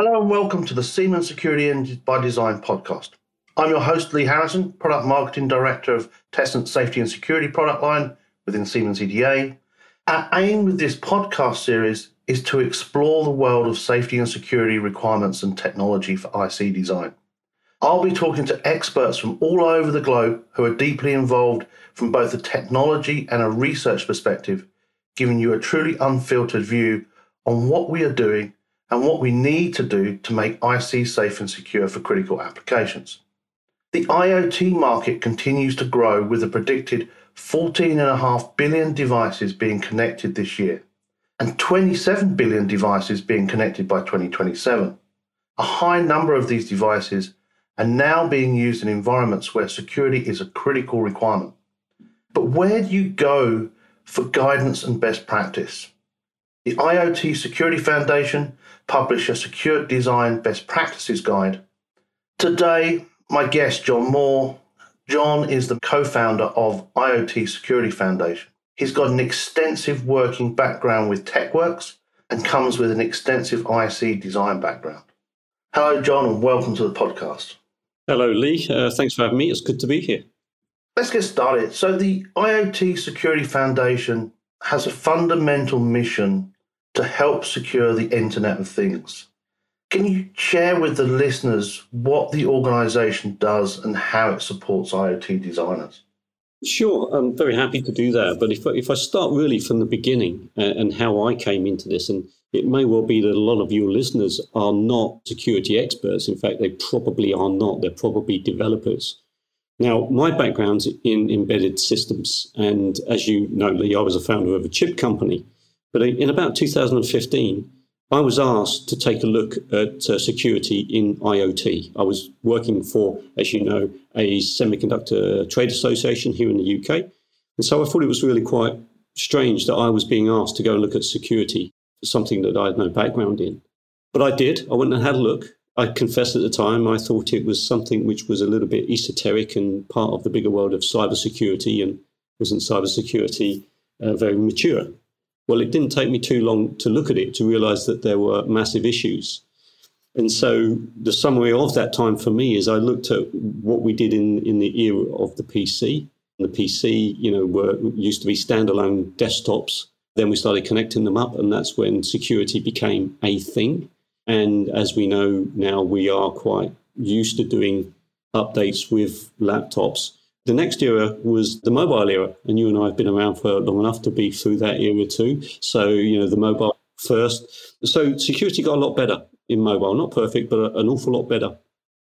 Hello and welcome to the Siemens Security by Design podcast. I'm your host, Lee Harrison, Product Marketing Director of Tessent Safety and Security product line within Siemens EDA. Our aim with this podcast series is to explore the world of safety and security requirements and technology for IC design. I'll be talking to experts from all over the globe who are deeply involved from both a technology and a research perspective, giving you a truly unfiltered view on what we are doing and what we need to do to make IC safe and secure for critical applications. The IoT market continues to grow with a predicted 14.5 billion devices being connected this year and 27 billion devices being connected by 2027. A high number of these devices are now being used in environments where security is a critical requirement. But where do you go for guidance and best practice? The IoT Security Foundation published a Secure Design Best Practices Guide. Today, my guest, John Moor. John is the co founder of IoT Security Foundation. He's got an extensive working background with TechWorks and comes with an extensive IC design background. Hello, John, and welcome to the podcast. Hello, Lee. Uh, thanks for having me. It's good to be here. Let's get started. So, the IoT Security Foundation has a fundamental mission to help secure the Internet of Things. Can you share with the listeners what the organization does and how it supports IoT designers? Sure, I'm very happy to do that. But if, if I start really from the beginning and, uh, how I came into this, and it may well be that a lot of your listeners are not security experts. In fact, they probably are not. They're probably developers. Now, my background's in embedded systems. And as you know, Lee, I was a founder of a chip company. But in about 2015, I was asked to take a look at uh, security in IoT. I was working for, as you know, a semiconductor trade association here in the UK. And so I thought it was really quite strange that I was being asked to go and look at security, something that I had no background in. But I did. I went and had a look. I confess at the time I thought it was something which was a little bit esoteric and part of the bigger world of cybersecurity and wasn't cybersecurity uh, very mature. Well, it didn't take me too long to look at it to realize that there were massive issues. And so the summary of that time for me is I looked at what we did in, in the era of the PC. The PC, you know, were used to be standalone desktops. Then we started connecting them up, and that's when security became a thing. And as we know now, we are quite used to doing updates with laptops. The next era was the mobile era, and you and I have been around for long enough to be through that era too. So, you know, the mobile first. So, security got a lot better in mobile, not perfect, but an awful lot better.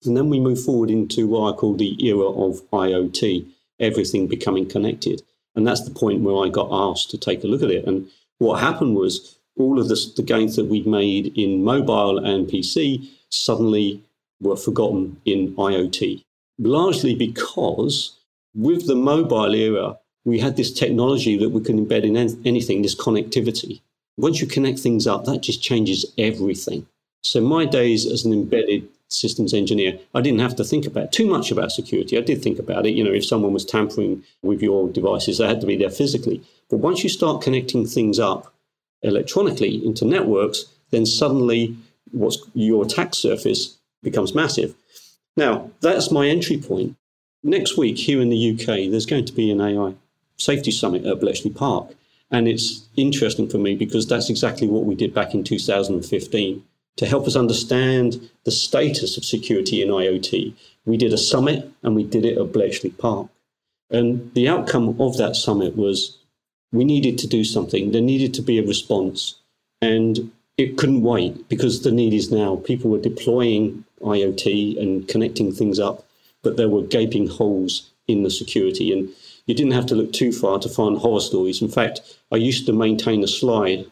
And then we move forward into what I call the era of IoT, everything becoming connected. And that's the point where I got asked to take a look at it. And what happened was all of this, the gains that we'd made in mobile and PC suddenly were forgotten in IoT, largely because with the mobile era, we had this technology that we can embed in anything, this connectivity. Once you connect things up, that just changes everything. So, my days as an embedded systems engineer, I didn't have to think about too much about security. I did think about it. You know, if someone was tampering with your devices, they had to be there physically. But once you start connecting things up electronically into networks, then suddenly what's your attack surface becomes massive. Now, that's my entry point. Next week, here in the UK, there's going to be an AI safety summit at Bletchley Park. And it's interesting for me because that's exactly what we did back in 2015 to help us understand the status of security in IoT. We did a summit and we did it at Bletchley Park. And the outcome of that summit was we needed to do something. There needed to be a response. And it couldn't wait because the need is now. People were deploying IoT and connecting things up but there were gaping holes in the security. And you didn't have to look too far to find horror stories. In fact, I used to maintain a slide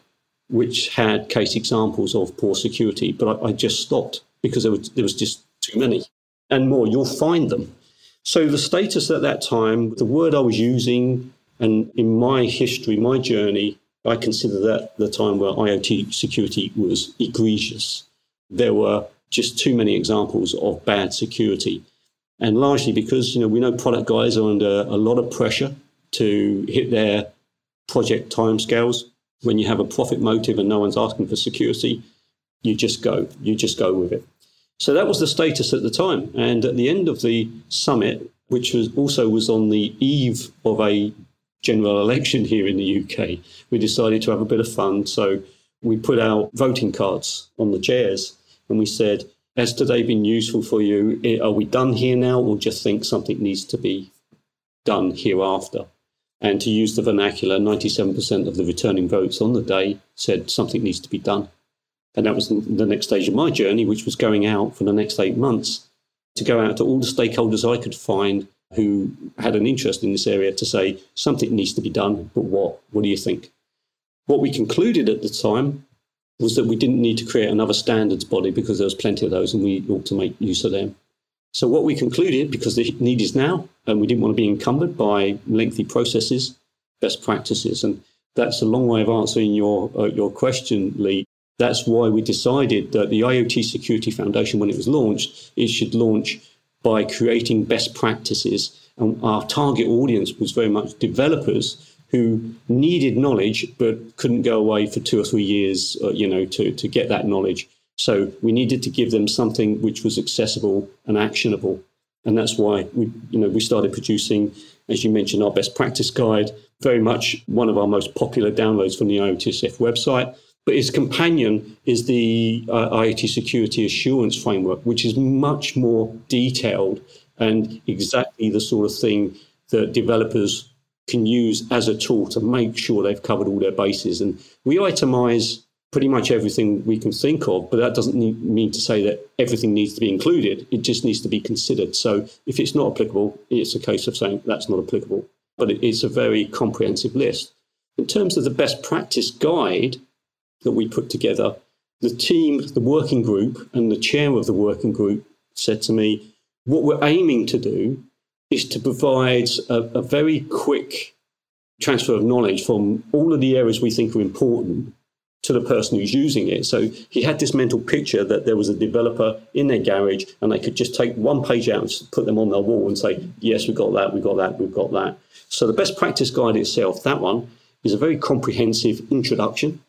which had case examples of poor security, but I, I just stopped because there was, there was just too many. And more, you'll find them. So the status at that time, the word I was using, and in my history, my journey, I consider that the time where IoT security was egregious. There were just too many examples of bad security and largely because you know we know product guys are under a lot of pressure to hit their project timescales. When you have a profit motive and no one's asking for security, you just go, you just go with it. So that was the status at the time. And at the end of the summit, which was also was on the eve of a general election here in the UK, we decided to have a bit of fun. So we put out voting cards on the chairs and we said, has today been useful for you? Eh, are we done here now or just think something needs to be done hereafter? And to use the vernacular, 97% of the returning votes on the day said something needs to be done. And that was the next stage of my journey, which was going out for the next eight months to go out to all the stakeholders I could find who had an interest in this area to say something needs to be done, but what? What do you think? What we concluded at the time was that we didn't need to create another standards body because there was plenty of those and we ought to make use of them. So what we concluded, because the need is now, and we didn't want to be encumbered by lengthy processes, best practices, and that's a long way of answering your uh, your question, Lee. That's why we decided that the IoT Security Foundation, when it was launched, it should launch by creating best practices. And our target audience was very much developers who needed knowledge but couldn't go away for two or three years, uh, you know, to, to get that knowledge. So we needed to give them something which was accessible and actionable. And that's why we, you know, we started producing, as you mentioned, our best practice guide, very much one of our most popular downloads from the IOTSF website. But its companion is the uh, IoT Security Assurance Framework, which is much more detailed and exactly the sort of thing that developers can use as a tool to make sure they've covered all their bases. And we itemize pretty much everything we can think of, but that doesn't need, mean to say that everything needs to be included. It just needs to be considered. So if it's not applicable, it's a case of saying that's not applicable. But it's a very comprehensive list. In terms of the best practice guide that we put together, the team, the working group, and the chair of the working group said to me, What we're aiming to do is to provide a, a very quick transfer of knowledge from all of the areas we think are important to the person who's using it. So he had this mental picture that there was a developer in their garage and they could just take one page out and put them on their wall and say, yes, we've got that, we've got that, we've got that. So the best practice guide itself, that one, is a very comprehensive introduction,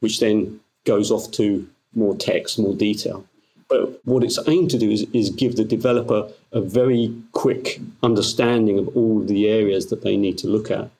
which then goes off to more text, more detail. But what it's aimed to do is, is give the developer a very quick understanding of all the areas that they need to look at.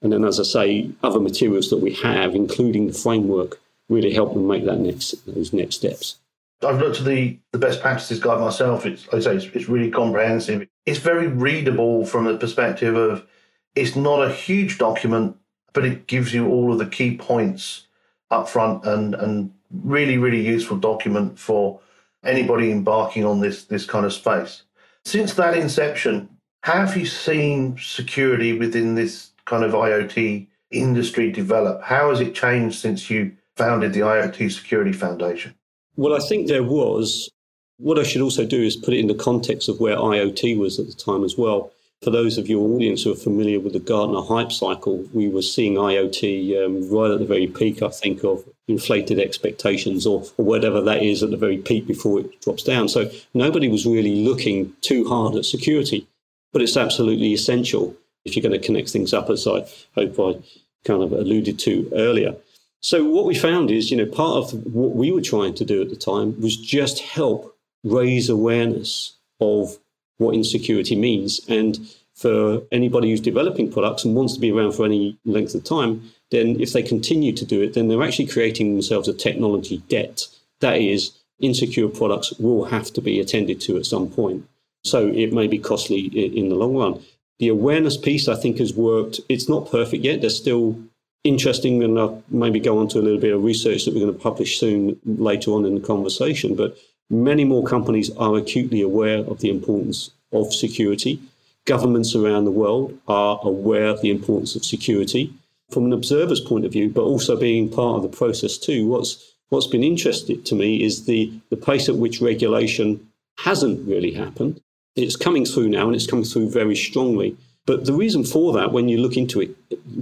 And then, as I say, other materials that we have, including the framework, really help them make that next those next steps. I've looked at the, the best practices guide myself. It's, like I say, it's, it's really comprehensive. It's very readable from the perspective of it's not a huge document, but it gives you all of the key points up front and, and really, really useful document for anybody embarking on this this kind of space. Since that inception, have you seen security within this kind of IoT industry develop? How has it changed since you founded the IoT Security Foundation? Well, I think there was. What I should also do is put it in the context of where IoT was at the time as well. For those of your audience who are familiar with the Gartner hype cycle, we were seeing IoT um, right at the very peak, I think, of inflated expectations or, or whatever that is at the very peak before it drops down. So nobody was really looking too hard at security, but it's absolutely essential if you're going to connect things up, as I hope I kind of alluded to earlier. So what we found is, you know, part of what we were trying to do at the time was just help raise awareness of what insecurity means. And for anybody who's developing products and wants to be around for any length of time, then if they continue to do it, then they're actually creating themselves a technology debt. That is, insecure products will have to be attended to at some point. So it may be costly in the long run. The awareness piece, I think, has worked. It's not perfect yet. There's still interesting, and I'll maybe go on to a little bit of research that we're going to publish soon later on in the conversation. But many more companies are acutely aware of the importance of security. Governments around the world are aware of the importance of security from an observer's point of view, but also being part of the process too. What's what's been interesting to me is the the pace at which regulation hasn't really happened. It's coming through now, and it's coming through very strongly. But the reason for that, when you look into it,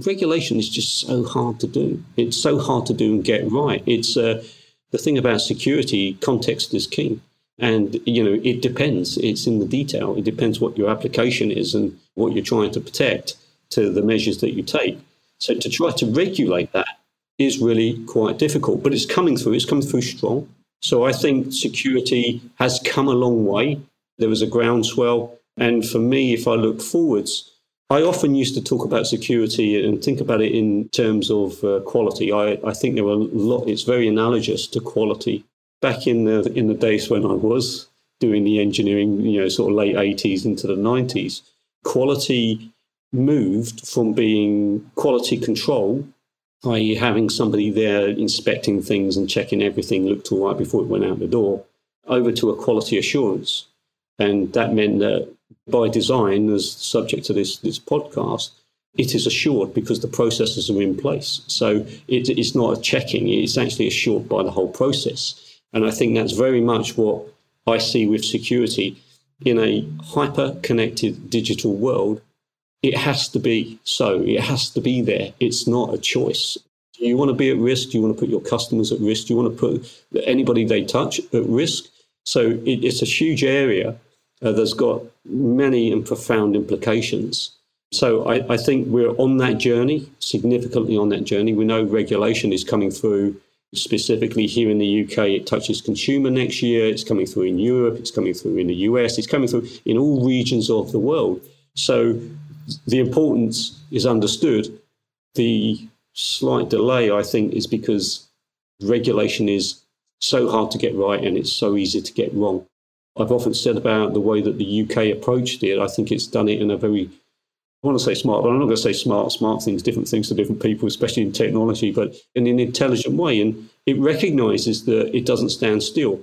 regulation is just so hard to do. It's so hard to do and get right. It's uh, the thing about security. Context is king, and you know it depends. It's in the detail. It depends what your application is and what you're trying to protect to the measures that you take. So to try to regulate that is really quite difficult, but it's coming through. It's coming through strong. So I think security has come a long way. There was a groundswell. And for me, if I look forwards, I often used to talk about security and think about it in terms of uh, quality. I, I think there were a lot, it's very analogous to quality. Back in the, in the days when I was doing the engineering, you know, sort of late 80s into the 90s, quality moved from being quality control, i.e., having somebody there inspecting things and checking everything looked all right before it went out the door, over to a quality assurance. And that meant that by design, as subject to this, this podcast, it is assured because the processes are in place. So it, it's not a checking, it's actually assured by the whole process. And I think that's very much what I see with security. In a hyper connected digital world, it has to be so. It has to be there. It's not a choice. Do you want to be at risk? Do you want to put your customers at risk? Do you want to put anybody they touch at risk? So it, it's a huge area uh, that's got many and profound implications. So I, I, think we're on that journey, significantly on that journey. We know regulation is coming through specifically here in the UK. It touches consumer next year. It's coming through in Europe. It's coming through in the US. It's coming through in all regions of the world. So the importance is understood. The slight delay, I think, is because regulation is so hard to get right and it's so easy to get wrong. I've often said about the way that the UK approached it. I think it's done it in a very, I want to say smart, but I'm not going to say smart. Smart things, different things to different people, especially in technology, but in an intelligent way. And it recognizes that it doesn't stand still.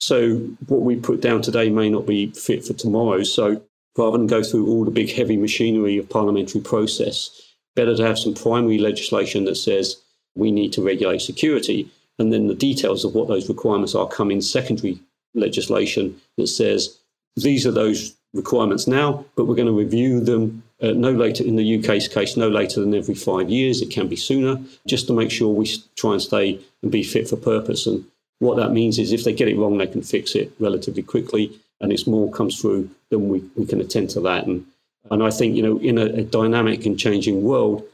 So what we put down today may not be fit for tomorrow. So rather than go through all the big heavy machinery of parliamentary process, better to have some primary legislation that says we need to regulate security. And then the details of what those requirements are come in secondary legislation that says these are those requirements now, but we're going to review them uh, no later in the UK's case, no later than every five years. It can be sooner, just to make sure we try and stay and be fit for purpose. And what that means is if they get it wrong, they can fix it relatively quickly, and it's more comes through, than we, we can attend to that. And and I think you know in a, a dynamic and changing world,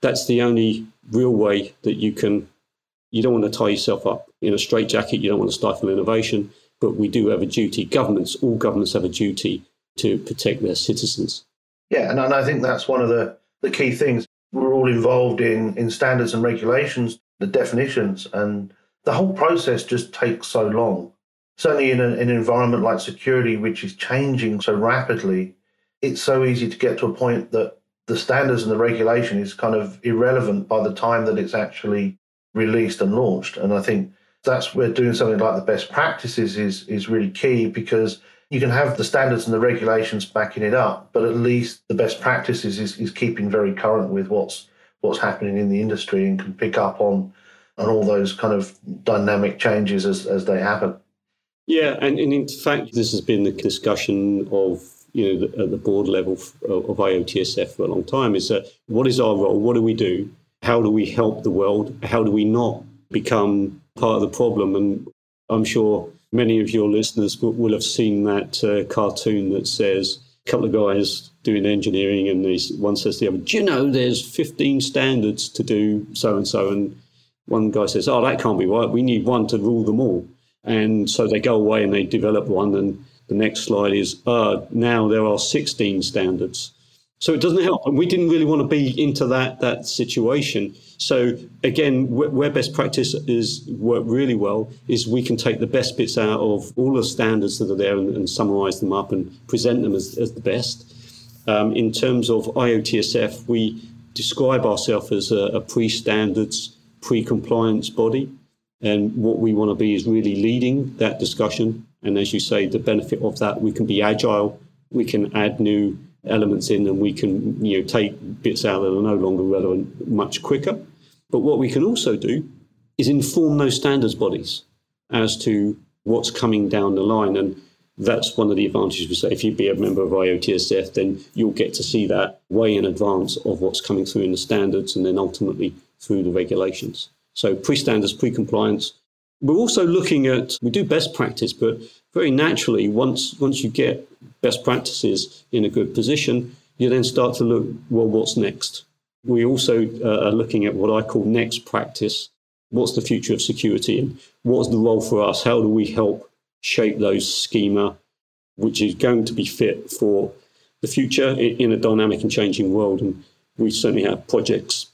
that's the only real way that you can. You don't want to tie yourself up in a straitjacket. You don't want to stifle innovation but we do have a duty. Governments, all governments have a duty to protect their citizens. Yeah, and, and I think that's one of the, the key things. We're all involved in, in standards and regulations, the definitions, and the whole process just takes so long. Certainly in, a, an environment like security, which is changing so rapidly, it's so easy to get to a point that the standards and the regulation is kind of irrelevant by the time that it's actually released and launched. And I think that's where doing something like the best practices is is really key because you can have the standards and the regulations backing it up, but at least the best practices is, is keeping very current with what's what's happening in the industry and can pick up on on all those kind of dynamic changes as, as they happen. Yeah, and, and in fact, this has been the discussion of you know the, at the board level of IOTSF for a long time. Is that what is our role? What do we do? How do we help the world? How do we not become part of the problem. And I'm sure many of your listeners will have seen that uh, cartoon that says a couple of guys doing engineering, and one says to the other, Do you know there's 15 standards to do so and so? And one guy says, Oh, that can't be right. We need one to rule them all. And so they go away and they develop one. And the next slide is, uh, Now there are 16 standards. So it doesn't help. And we didn't really want to be into that that situation. So again, where best practice is work really well is we can take the best bits out of all the standards that are there and, and summarize them up and present them as, as the best. Um, in terms of IOTSF, we describe ourselves as a, a pre-standards, pre-compliance body. And what we want to be is really leading that discussion. And as you say, the benefit of that, we can be agile, we can add new elements in and we can you know take bits out that are no longer relevant much quicker. But what we can also do is inform those standards bodies as to what's coming down the line. And that's one of the advantages we say if you be a member of IOTSF, then you'll get to see that way in advance of what's coming through in the standards and then ultimately through the regulations. So pre-standards, pre-compliance. We're also looking at we do best practice, but very naturally, once once you get best practices in a good position, you then start to look, well, what's next? We also uh, are looking at what I call next practice. What's the future of security and what's the role for us? How do we help shape those schema, which is going to be fit for the future in a dynamic and changing world? And we certainly have projects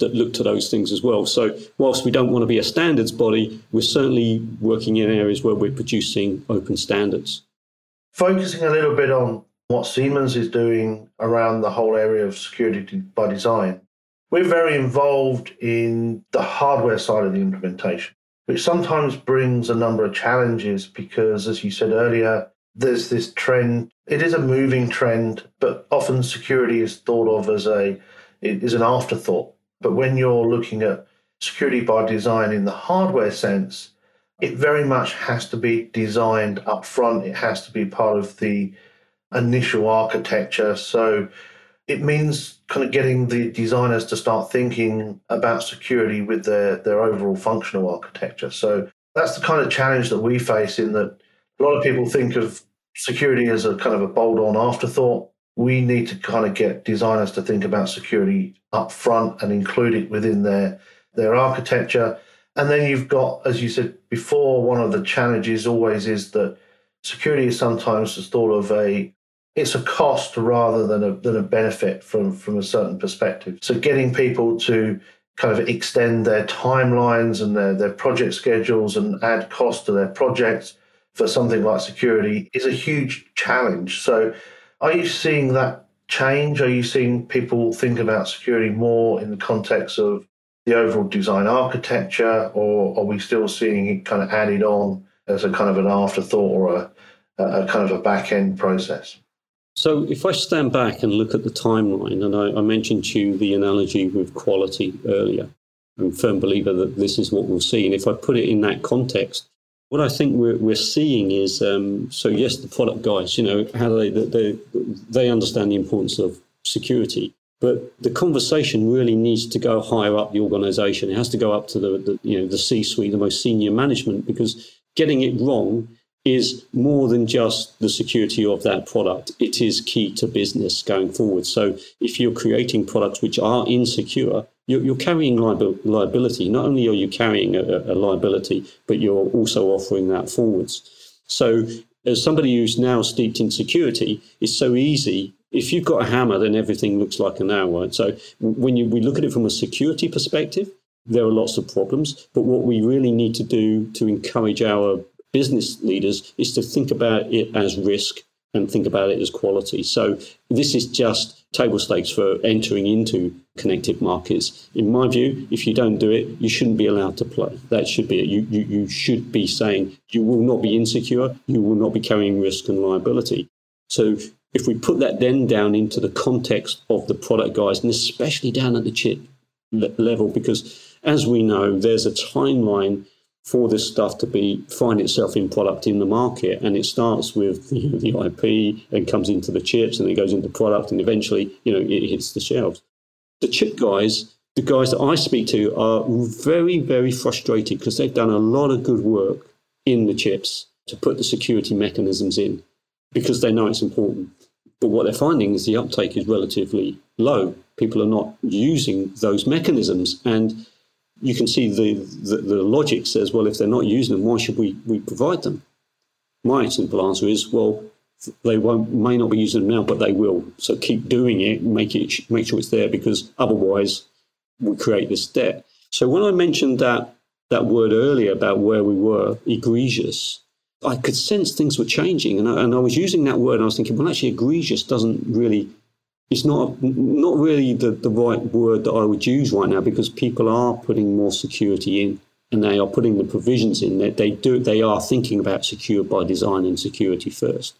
that look to those things as well. So, whilst we don't want to be a standards body, we're certainly working in areas where we're producing open standards. Focusing a little bit on what Siemens is doing around the whole area of security by design, we're very involved in the hardware side of the implementation, which sometimes brings a number of challenges because, as you said earlier, there's this trend. It is a moving trend, but often security is thought of as a is an afterthought. But when you're looking at security by design in the hardware sense, it very much has to be designed up front. It has to be part of the initial architecture. So it means kind of getting the designers to start thinking about security with their, their overall functional architecture. So that's the kind of challenge that we face in that a lot of people think of security as a kind of a bolt on afterthought. We need to kind of get designers to think about security up front and include it within their their architecture. And then you've got, as you said before, one of the challenges always is that security is sometimes just thought of a it's a cost rather than a than a benefit from from a certain perspective. So getting people to kind of extend their timelines and their, their project schedules and add cost to their projects for something like security is a huge challenge. So are you seeing that change? Are you seeing people think about security more in the context of the overall design architecture, or are we still seeing it kind of added on as a kind of an afterthought or a, a kind of a back end process? So, if I stand back and look at the timeline, and I, I mentioned to you the analogy with quality earlier, I'm a firm believer that this is what we'll see. And if I put it in that context, what I think we're, we're seeing is um, so yes, the product guys, you know, how they, they they understand the importance of security, but the conversation really needs to go higher up the organisation. It has to go up to the, the you know the C-suite, the most senior management, because getting it wrong is more than just the security of that product. It is key to business going forward. So if you're creating products which are insecure, you're, carrying liability. Not only are you carrying a, a liability, but you're also offering that forwards. So as somebody who's now steeped in security, it's so easy. If you've got a hammer, then everything looks like a nail, right? So when you, we look at it from a security perspective, there are lots of problems. But what we really need to do to encourage our business leaders is to think about it as risk and think about it as quality. So this is just table stakes for entering into connected markets. In my view, if you don't do it, you shouldn't be allowed to play. That should be it. You, you, you should be saying you will not be insecure, you will not be carrying risk and liability. So if we put that then down into the context of the product guys, and especially down at the chip level, because as we know, there's a timeline for this stuff to be find itself in product in the market. And it starts with the IP and comes into the chips and it goes into product and eventually you know it hits the shelves. The chip guys the guys that I speak to are very very frustrated because they've done a lot of good work in the chips to put the security mechanisms in because they know it's important. But what they're finding is the uptake is relatively low. People are not using those mechanisms. And you can see the, the, the, logic says, well, if they're not using them, why should we, we provide them? My simple answer is, well, they won't may not be using them now, but they will. So keep doing it, make it make sure it's there because otherwise we create this debt. So when I mentioned that that word earlier about where we were, egregious, I could sense things were changing, and I, and I was using that word, and I was thinking, well, actually, egregious doesn't really it's not not really the, the right word that I would use right now because people are putting more security in and they are putting the provisions in that they do they are thinking about secure by design and security first.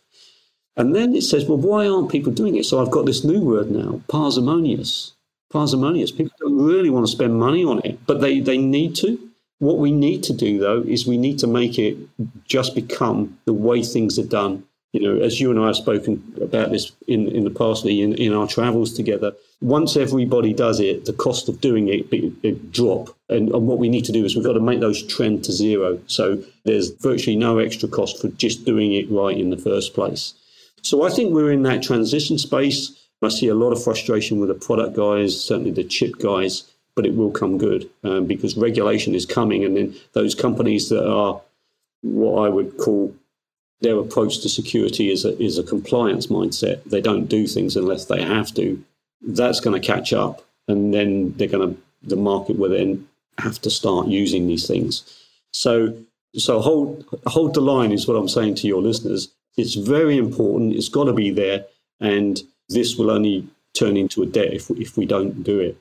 And then it says, well, why aren't people doing it? So I've got this new word now, parsimonious. Parsimonious. People don't really want to spend money on it, but they, they need to. What we need to do, though, is we need to make it just become the way things are done you know, as you and I have spoken about this in, in the past, in, in our travels together, once everybody does it, the cost of doing it, it, it drop. And, and, what we need to do is we've got to make those trend to zero. So there's virtually no extra cost for just doing it right in the first place. So I think we're in that transition space. I see a lot of frustration with the product guys, certainly the chip guys, but it will come good um, because regulation is coming. And then those companies that are what I would call their approach to security is a, is a compliance mindset. They don't do things unless they have to. That's going to catch up, and then they're going to the market will then have to start using these things. So, so hold hold the line is what I'm saying to your listeners. It's very important. It's got to be there, and this will only turn into a debt if if we don't do it.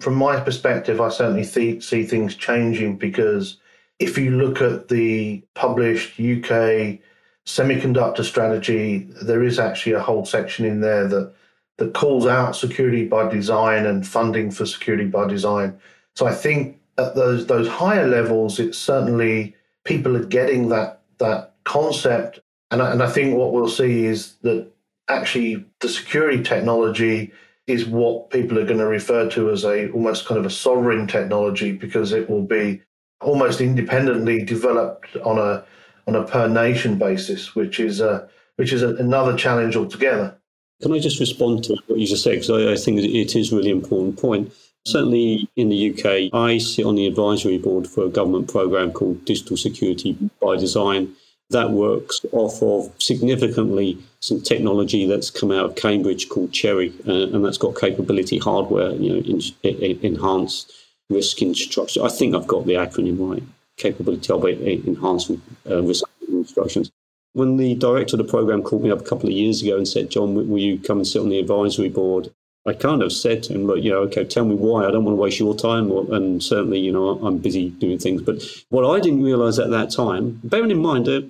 From my perspective, I certainly see, see things changing because if you look at the published UK semiconductor strategy, there is actually a whole section in there that that calls out security by design and funding for security by design. So I think at those those higher levels, it's certainly people are getting that that concept, and I, and I think what we'll see is that actually the security technology is what people are going to refer to as a almost kind of a sovereign technology because it will be almost independently developed on a on a per nation basis, which is a, which is a, another challenge altogether. Can I just respond to what you just said? Because I, I think it is really important point. Certainly in the UK, I sit on the advisory board for a government program called Digital Security by Design. That works off of significantly some technology that's come out of Cambridge called CHERI, uh, and that's got capability hardware, you know, in, in, enhanced RISC instruction. I think I've got the acronym right. Capability of enhanced uh, RISC instructions when the director of the program called me up a couple of years ago and said, John, will you come and sit on the advisory board? I kind of said to him, look, you know, okay, tell me why. I don't want to waste your time. And certainly, you know, I'm busy doing things. But what I didn't realize at that time, bearing in mind, I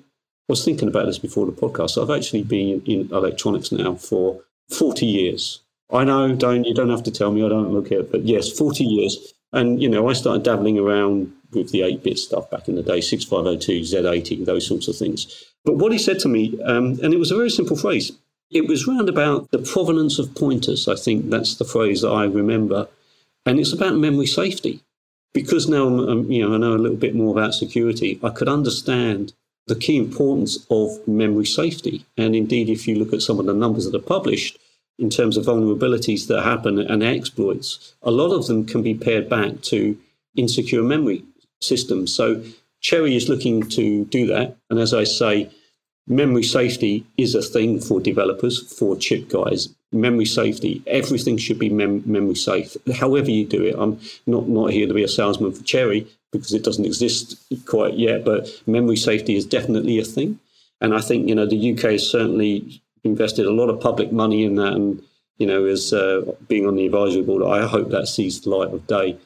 was thinking about this before the podcast. I've actually been in electronics now for 40 years. I know, don't you don't have to tell me. I don't look at it, but yes, 40 years. And you know, I started dabbling around with the 8-bit stuff back in the day, 6502, Z80, those sorts of things. But what he said to me, um, and it was a very simple phrase, it was round about the provenance of pointers. I think that's the phrase that I remember. And it's about memory safety. Because now you know, I know a little bit more about security, I could understand the key importance of memory safety. And indeed, if you look at some of the numbers that are published in terms of vulnerabilities that happen and exploits, a lot of them can be paired back to insecure memory systems. So CHERI is looking to do that. And as I say, memory safety is a thing for developers, for chip guys. Memory safety, everything should be mem- memory safe. However you do it, I'm not not here to be a salesman for CHERI because it doesn't exist quite yet. But memory safety is definitely a thing, and I think you know the UK has certainly invested a lot of public money in that, and you know as uh, being on the advisory board, I hope that sees the light of day.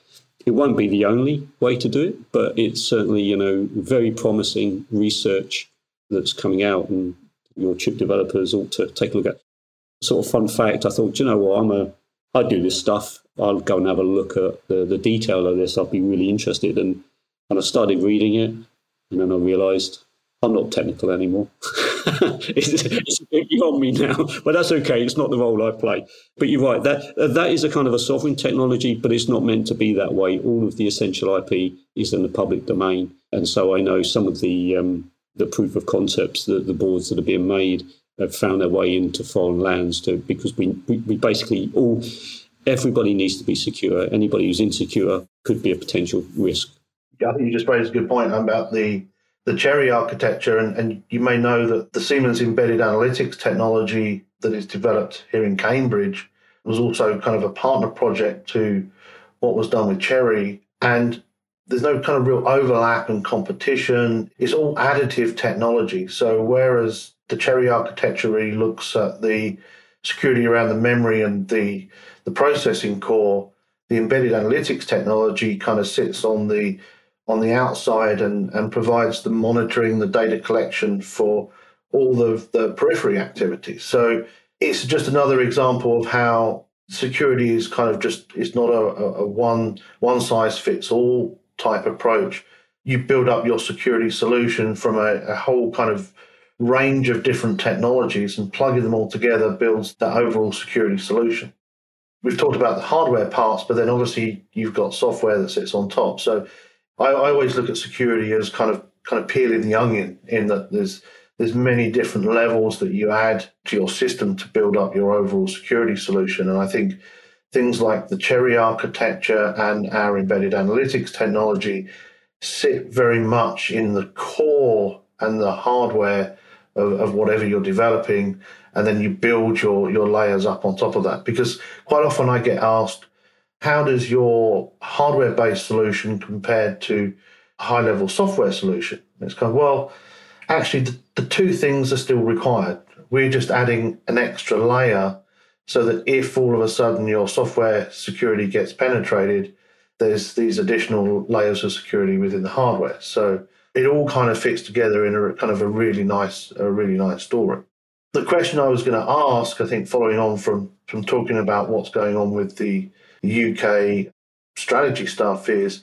It won't be the only way to do it, but it's certainly you know very promising research that's coming out, and your chip developers ought to take a look at. Sort of fun fact: I thought, you know what, I'm a, I do this stuff. I'll go and have a look at the, the detail of this. I'll be really interested, and and I started reading it, and then I realised I'm not technical anymore. it's, beyond me now, but that's okay. It's not the role I play. But you're right. That that is a kind of a sovereign technology, but it's not meant to be that way. All of the essential IP is in the public domain, and so I know some of the um, the proof of concepts, the, the boards that are being made have found their way into foreign lands to because we, we, we basically all everybody needs to be secure. Anybody who's insecure could be a potential risk. Yeah, I think you just raised a good point about the the CHERI architecture, and, and you may know that the Siemens embedded analytics technology that is developed here in Cambridge was also kind of a partner project to what was done with CHERI. And there's no kind of real overlap and competition. It's all additive technology. So whereas the CHERI architecture really looks at the security around the memory and the the processing core, the embedded analytics technology kind of sits on the on the outside and, and provides the monitoring, the data collection for all the, the periphery activities. So it's just another example of how security is kind of just it's not a, a one one size fits all type approach, you build up your security solution from a, a whole kind of range of different technologies and plugging them all together builds that overall security solution. We've talked about the hardware parts, but then obviously you've got software that sits on top. So I, I always look at security as kind of kind of peeling the onion in that there's there's many different levels that you add to your system to build up your overall security solution. And I think things like the CHERI architecture and our embedded analytics technology sit very much in the core and the hardware of, of whatever you're developing. And then you build your, your layers up on top of that. Because quite often I get asked, how does your hardware based solution compare to a high level software solution? And it's kind of, well, actually, the, the two things are still required. We're just adding an extra layer so that if all of a sudden your software security gets penetrated, there's these additional layers of security within the hardware. So it all kind of fits together in a kind of a really nice, a really nice story. The question I was going to ask, I think, following on from from talking about what's going on with the UK strategy stuff, is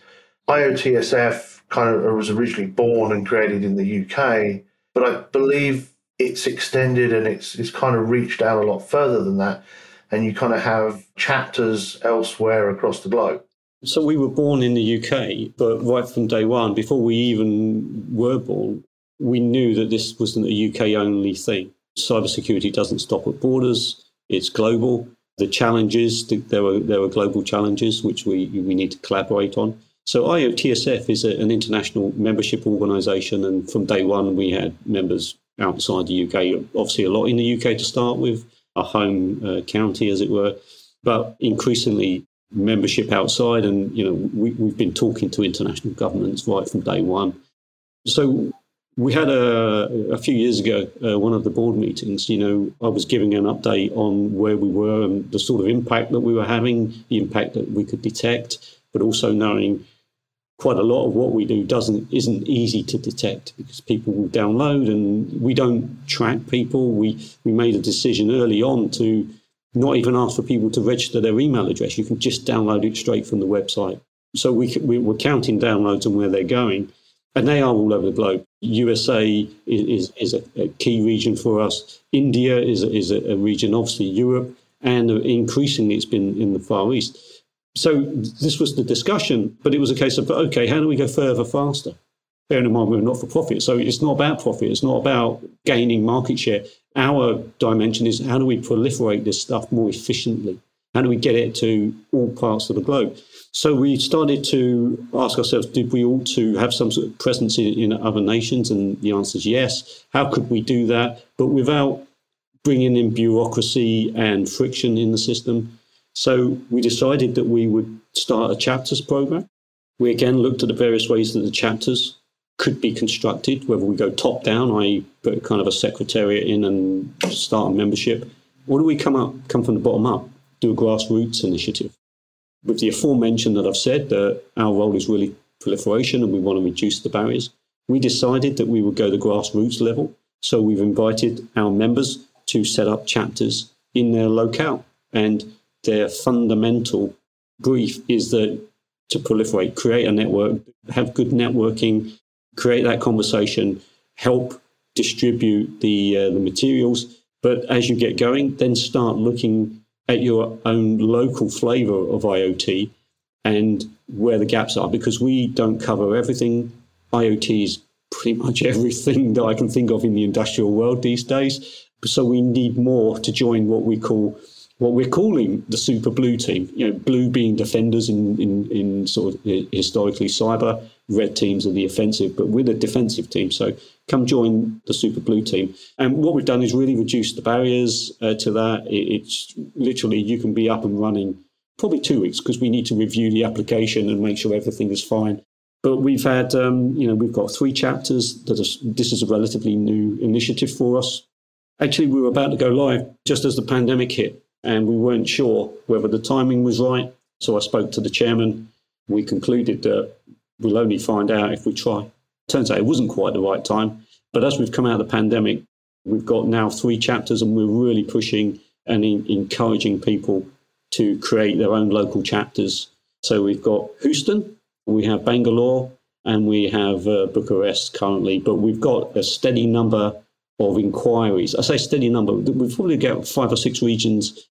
IOTSF kind of was originally born and created in the UK, but I believe it's extended and it's it's kind of reached out a lot further than that, and you kind of have chapters elsewhere across the globe. So we were born in the UK, but right from day one, before we even were born, we knew that this wasn't a UK only thing. Cybersecurity doesn't stop at borders; it's global. The challenges there were there were global challenges which we we need to collaborate on. So IOTSF is a, an international membership organisation, and from day one we had members outside the UK. Obviously, a lot in the UK to start with, a home uh, county, as it were, but increasingly membership outside. And you know, we, we've been talking to international governments right from day one. So we had a, a few years ago uh, one of the board meetings. You know, I was giving an update on where we were and the sort of impact that we were having, the impact that we could detect, but also knowing quite a lot of what we do doesn't isn't easy to detect because people will download and we don't track people. We we made a decision early on to not even ask for people to register their email address. You can just download it straight from the website. So we, we we're counting downloads and where they're going, and they are all over the globe. USA is, is, is a, key region for us. India is is a, a region, obviously Europe, and increasingly it's been in the Far East. So this was the discussion, but it was a case of okay, how do we go further faster? Bearing in mind we're not for profit, so it's not about profit. It's not about gaining market share. Our dimension is how do we proliferate this stuff more efficiently? How do we get it to all parts of the globe? So we started to ask ourselves, did we ought to have some sort of presence in, in other nations? And the answer is yes. How could we do that, but without bringing in bureaucracy and friction in the system? So we decided that we would start a chapters program. We again looked at the various ways that the chapters could be constructed, whether we go top down, i.e., put kind of a secretariat in and start a membership, or do we come up, come from the bottom up, do a grassroots initiative? With the aforementioned that I've said that our role is really proliferation and we want to reduce the barriers, we decided that we would go the grassroots level. So we've invited our members to set up chapters in their locale. And their fundamental brief is that to proliferate, create a network, have good networking, create that conversation, help distribute the uh, the materials. But as you get going, then start looking at your own local flavor of IoT and where the gaps are, because we don't cover everything. IoT is pretty much everything that I can think of in the industrial world these days. So we need more to join what we call what we're calling the super blue team. You know, blue being defenders in, in, in sort of historically cyber, red teams are the offensive, but we're the defensive team. So come join the super blue team. And what we've done is really reduce the barriers uh, to that. It, it's literally you can be up and running probably two weeks because we need to review the application and make sure everything is fine. But we've had, um, you know, we've got three chapters. That is, this is a relatively new initiative for us. Actually, we were about to go live just as the pandemic hit and we weren't sure whether the timing was right. So I spoke to the chairman. We concluded that we'll only find out if we try. Turns out it wasn't quite the right time. But as we've come out of the pandemic, we've got now three chapters, and we're really pushing and in, encouraging people to create their own local chapters. So we've got Houston, we have Bangalore, and we have uh, Bucharest currently, but we've got a steady number of inquiries. I say steady number. We've probably got five or six regions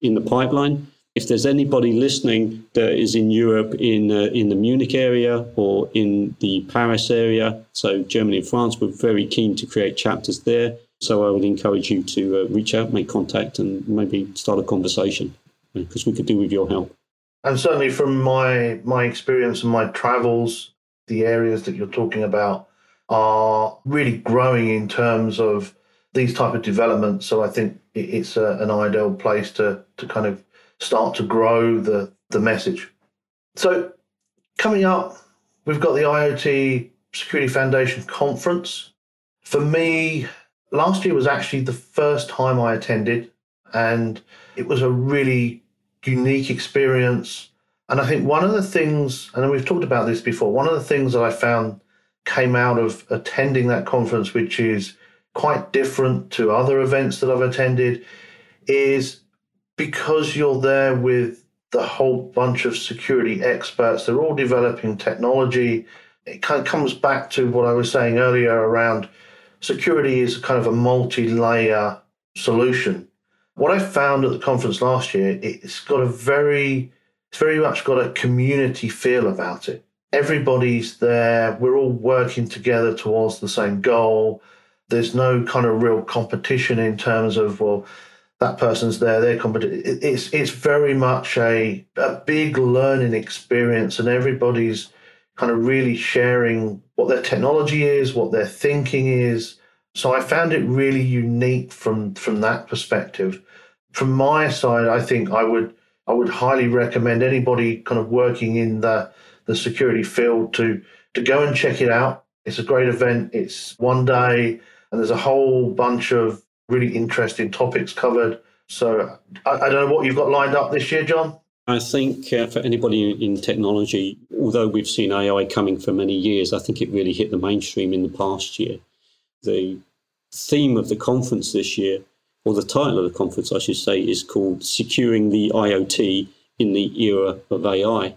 in the pipeline. If there's anybody listening that is in Europe, in uh, in the Munich area or in the Paris area, so Germany and France, we're very keen to create chapters there. So I would encourage you to uh, reach out, make contact, and maybe start a conversation because we could do with your help. And certainly from my my experience and my travels, the areas that you're talking about are really growing in terms of these type of developments. So I think it's a, an ideal place to to kind of start to grow the the message. So coming up, we've got the IoT Security Foundation conference. For me, last year was actually the first time I attended, and it was a really unique experience. And I think one of the things, and we've talked about this before, one of the things that I found came out of attending that conference, which is quite different to other events that I've attended, is because you're there with the whole bunch of security experts, they're all developing technology. It kind of comes back to what I was saying earlier around security is kind of a multi layer solution. What I found at the conference last year, it's got a very, it's very much got a community feel about it. Everybody's there. We're all working together towards the same goal. There's no kind of real competition in terms of, well, that person's there, they're competent. It's, it's very much a, a big learning experience, and everybody's kind of really sharing what their technology is, what their thinking is. So I found it really unique from from that perspective. From my side, I think I would I would highly recommend anybody kind of working in the the security field to to go and check it out. It's a great event. It's one day, and there's a whole bunch of really interesting topics covered. So I, I don't know what you've got lined up this year, John. I think uh, for anybody in technology, although we've seen AI coming for many years, I think it really hit the mainstream in the past year. The theme of the conference this year, or the title of the conference, I should say, is called Securing the IoT in the Era of AI.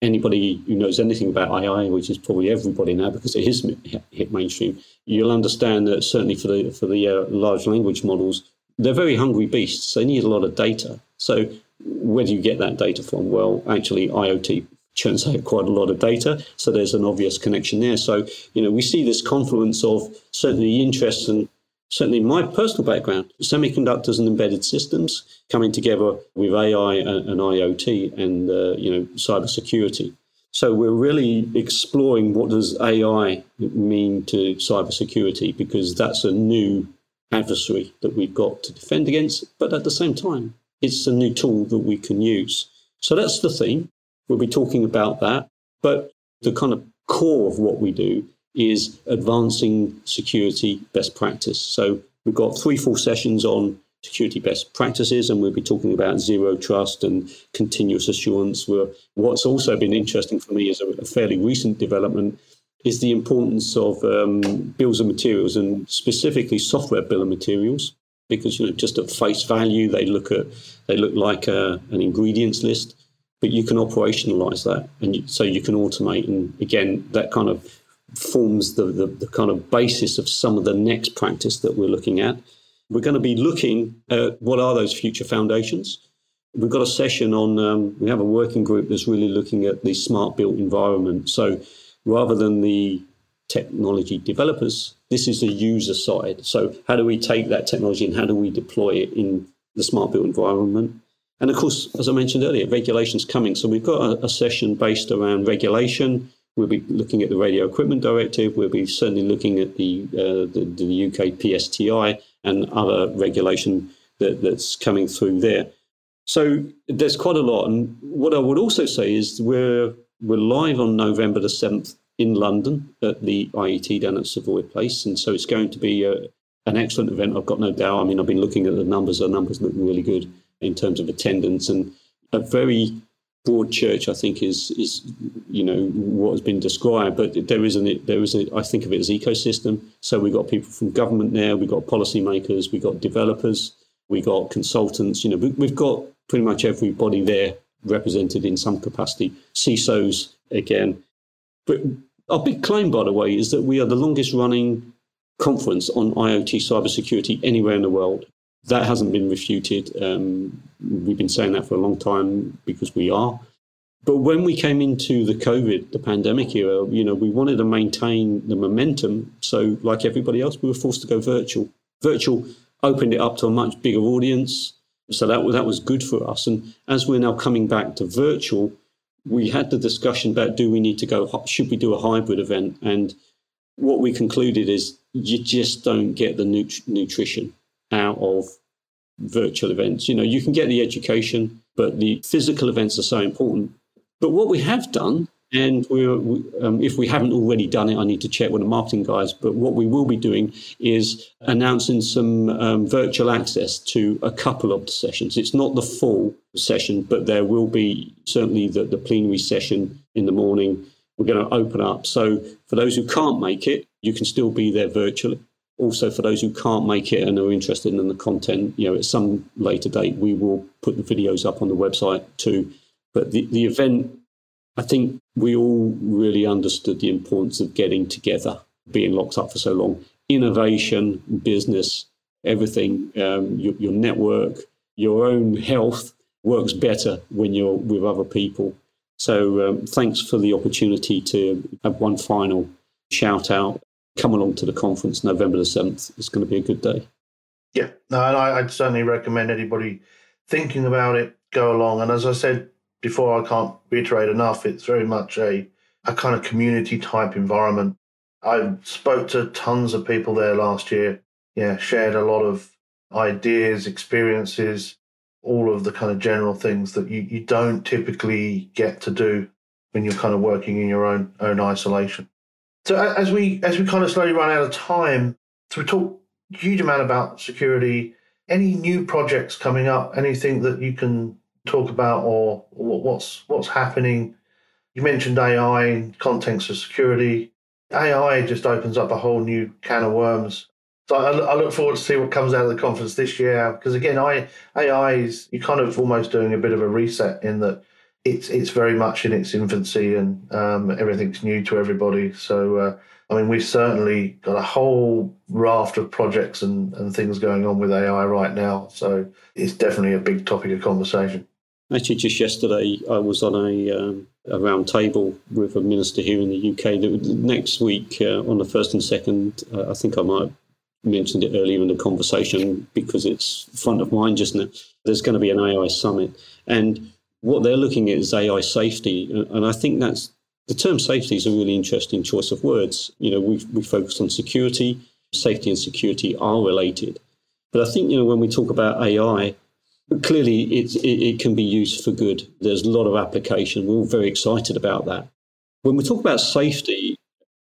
Anybody who knows anything about AI, which is probably everybody now because it is hit mainstream, you'll understand that certainly for the for the uh, large language models, they're very hungry beasts. They need a lot of data. So where do you get that data from? Well, actually, IoT churns out quite a lot of data, so there's an obvious connection there. So, you know, we see this confluence of certainly interest and certainly my personal background, semiconductors and embedded systems coming together with AI and, and IoT and, uh, you know, cybersecurity. So we're really exploring what does AI mean to cybersecurity because that's a new adversary that we've got to defend against, but at the same time, it's a new tool that we can use. So that's the theme. We'll be talking about that. But the kind of core of what we do is advancing security best practice. So we've got three full sessions on security best practices, and we'll be talking about zero trust and continuous assurance. What's also been interesting for me is a, fairly recent development is the importance of um, bills of materials and specifically software bill of materials because you know just at face value they look at they look like a, an ingredients list but you can operationalize that and you, so you can automate and again that kind of forms the, the, the, kind of basis of some of the next practice that we're looking at we're going to be looking at what are those future foundations we've got a session on um, we have a working group that's really looking at the smart built environment so rather than the technology developers. This is the user side. So, how do we take that technology and how do we deploy it in the smart built environment? And of course, as I mentioned earlier, regulation's coming. So, we've got a, a session based around regulation. We'll be looking at the Radio Equipment Directive. We'll be certainly looking at the, uh, the, the, UK PSTI and other regulation that, that's coming through there. So there's quite a lot. And what I would also say is we're we're live on November the 7th in London at the IET down at Savoy Place. And so it's going to be a, an excellent event, I've got no doubt. I mean, I've been looking at the numbers, the numbers look really good in terms of attendance and a very broad church, I think, is is you know what has been described. But there is an there is a I think of it as ecosystem. So we've got people from government there, we've got policymakers, we've got developers, we've got consultants. You know, we've got pretty much everybody there represented in some capacity. CISOs again, but our big claim, by the way, is that we are the longest running conference on IoT cybersecurity anywhere in the world. That hasn't been refuted. Um, we've been saying that for a long time because we are. But when we came into the COVID, the pandemic era, you know, we wanted to maintain the momentum. So, like everybody else, we were forced to go virtual. Virtual opened it up to a much bigger audience. So that, that was good for us. And as we're now coming back to virtual, we had the discussion about do we need to go, should we do a hybrid event? And what we concluded is you just don't get the nut- nutrition out of virtual events. You know, you can get the education, but the physical events are so important. But what we have done and we're, um, if we haven't already done it, I need to check with the marketing guys. But what we will be doing is announcing some um, virtual access to a couple of the sessions. It's not the full session, but there will be certainly the, the plenary session in the morning. We're going to open up. So for those who can't make it, you can still be there virtually. Also, for those who can't make it and are interested in the content, you know, at some later date, we will put the videos up on the website too. But the, the event I think we all really understood the importance of getting together, being locked up for so long. Innovation, business, everything, um, your, your network, your own health works better when you're with other people. So um, thanks for the opportunity to have one final shout out. Come along to the conference November the 7th. It's going to be a good day. Yeah, no, and I, would certainly recommend anybody thinking about it go along. And as I said before, I can't reiterate enough, it's very much a, a kind of community type environment. I spoke to tons of people there last year. Yeah, shared a lot of ideas, experiences, all of the kind of general things that you, you don't typically get to do when you're kind of working in your own own isolation. So as we as we kind of slowly run out of time, so we talk huge amount about security. Any new projects coming up? Anything that you can talk about or, what's what's happening. You mentioned AI context of security. AI just opens up a whole new can of worms. So I, I look forward to see what comes out of the conference this year because again, I, AI is you're kind of almost doing a bit of a reset in that it's it's very much in its infancy and um, everything's new to everybody. So uh, I mean, we've certainly got a whole raft of projects and, and things going on with AI right now. So it's definitely a big topic of conversation. Actually, just yesterday, I was on a, um, a round table with a minister here in the UK. Next week, uh, on the first and second, uh, I think I might mentioned it earlier in the conversation because it's front of mind just now. There's going to be an AI summit, and what they're looking at is AI safety, and I think that's the term safety is a really interesting choice of words. You know, we we focus on security, safety, and security are related, but I think you know when we talk about AI clearly it, it, can be used for good. There's a lot of application. We're all very excited about that. When we talk about safety,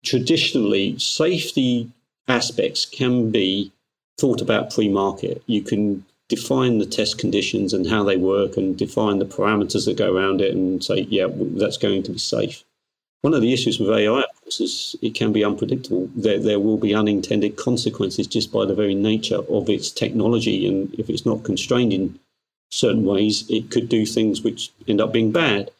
traditionally, safety aspects can be thought about pre market. You can define the test conditions and how they work and define the parameters that go around it and say, yeah, that's going to be safe. One of the issues with AI, of course, is it can be unpredictable. There, there will be unintended consequences just by the very nature of its technology. And if it's not constrained in certain ways, it could do things which end up being bad.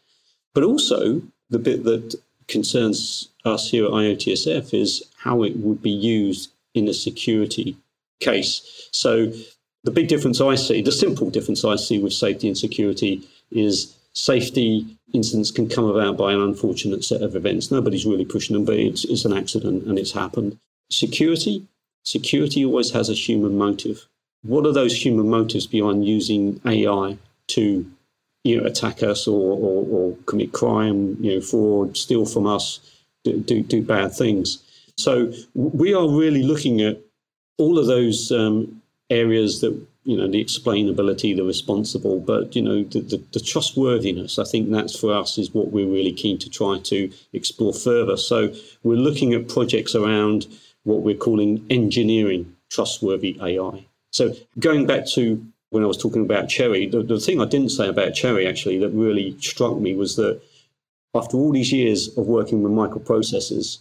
But also, the bit that concerns us here at IOTSF is how it would be used in a security case. So, the big difference I see, the simple difference I see with safety and security is safety incidents can come about by an unfortunate set of events. Nobody's really pushing them, but it's, it's an accident and it's happened. Security, security always has a human motive what are those human motives behind using AI to you know attack us or, or, or commit crime, you know, fraud, steal from us, do, do, do bad things. So we are really looking at all of those um, areas that you know the explainability, the responsible, but you know the, the, the, trustworthiness. I think that's for us is what we're really keen to try to explore further. So we're looking at projects around what we're calling engineering trustworthy AI. So going back to when I was talking about CHERI, the, the thing I didn't say about CHERI actually that really struck me was that after all these years of working with microprocessors,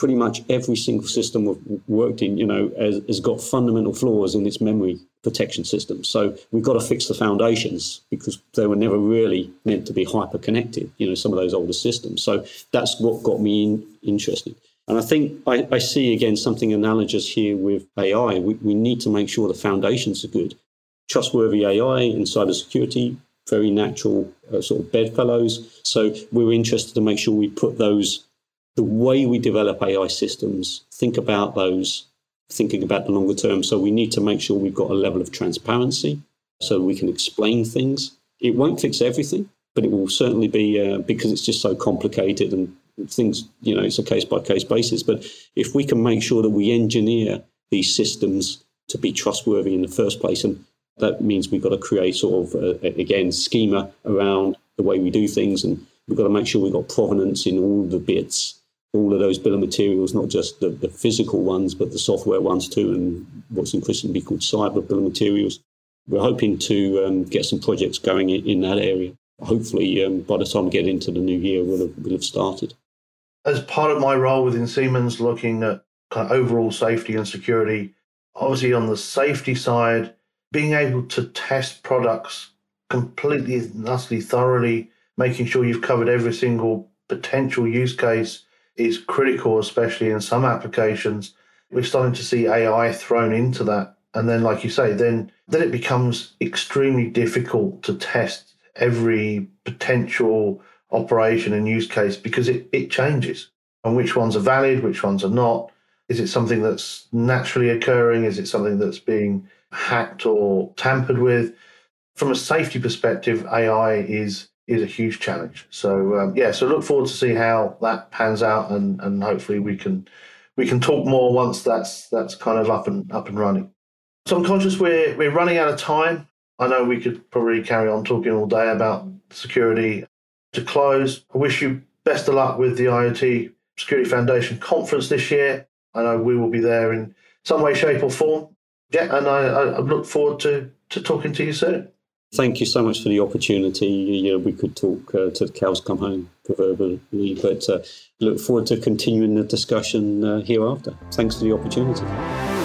pretty much every single system we've worked in, you know, has, has, got fundamental flaws in its memory protection system. So we've got to fix the foundations because they were never really meant to be hyper connected, you know, some of those older systems. So that's what got me in, interested. And I think I, I see again something analogous here with AI. We, we need to make sure the foundations are good. trustworthy AI and cybersecurity, very natural uh, sort of bedfellows. So we're interested to make sure we put those, the way we develop AI systems, think about those, thinking about the longer term. So we need to make sure we've got a level of transparency so we can explain things. It won't fix everything, but it will certainly be uh, because it's just so complicated and things, you know, it's a case by case basis. But if we can make sure that we engineer these systems to be trustworthy in the first place, and that means we've got to create sort of, uh, again, schema around the way we do things, and we've got to make sure we've got provenance in all the bits, all of those bill of materials, not just the, the physical ones, but the software ones too, and what's increasingly called cyber bill of materials. We're hoping to um, get some projects going in, in that area. Hopefully, um, by the time we get into the new year, we'll have, we'll have started. As part of my role within Siemens, looking at kind of overall safety and security, obviously on the safety side, being able to test products completely utterly thoroughly, making sure you've covered every single potential use case is critical, especially in some applications. We're starting to see AI thrown into that. And then, like you say, then then it becomes extremely difficult to test every potential operation and use case because it, it changes. And which ones are valid, which ones are not. Is it something that's naturally occurring? Is it something that's being hacked or tampered with? From a safety perspective, AI is is a huge challenge. So um, yeah, so look forward to see how that pans out, and and hopefully we can we can talk more once that's that's kind of up and up and running. So I'm conscious we're we're running out of time. I know we could probably carry on talking all day about security. To close, I wish you best of luck with the IoT Security Foundation conference this year. I know we will be there in some way, shape, or form. Yeah, and I, I look forward to, to talking to you soon. Thank you so much for the opportunity. You know, we could talk uh, to the cows come home, proverbially, but uh, look forward to continuing the discussion uh, hereafter. Thanks for the opportunity.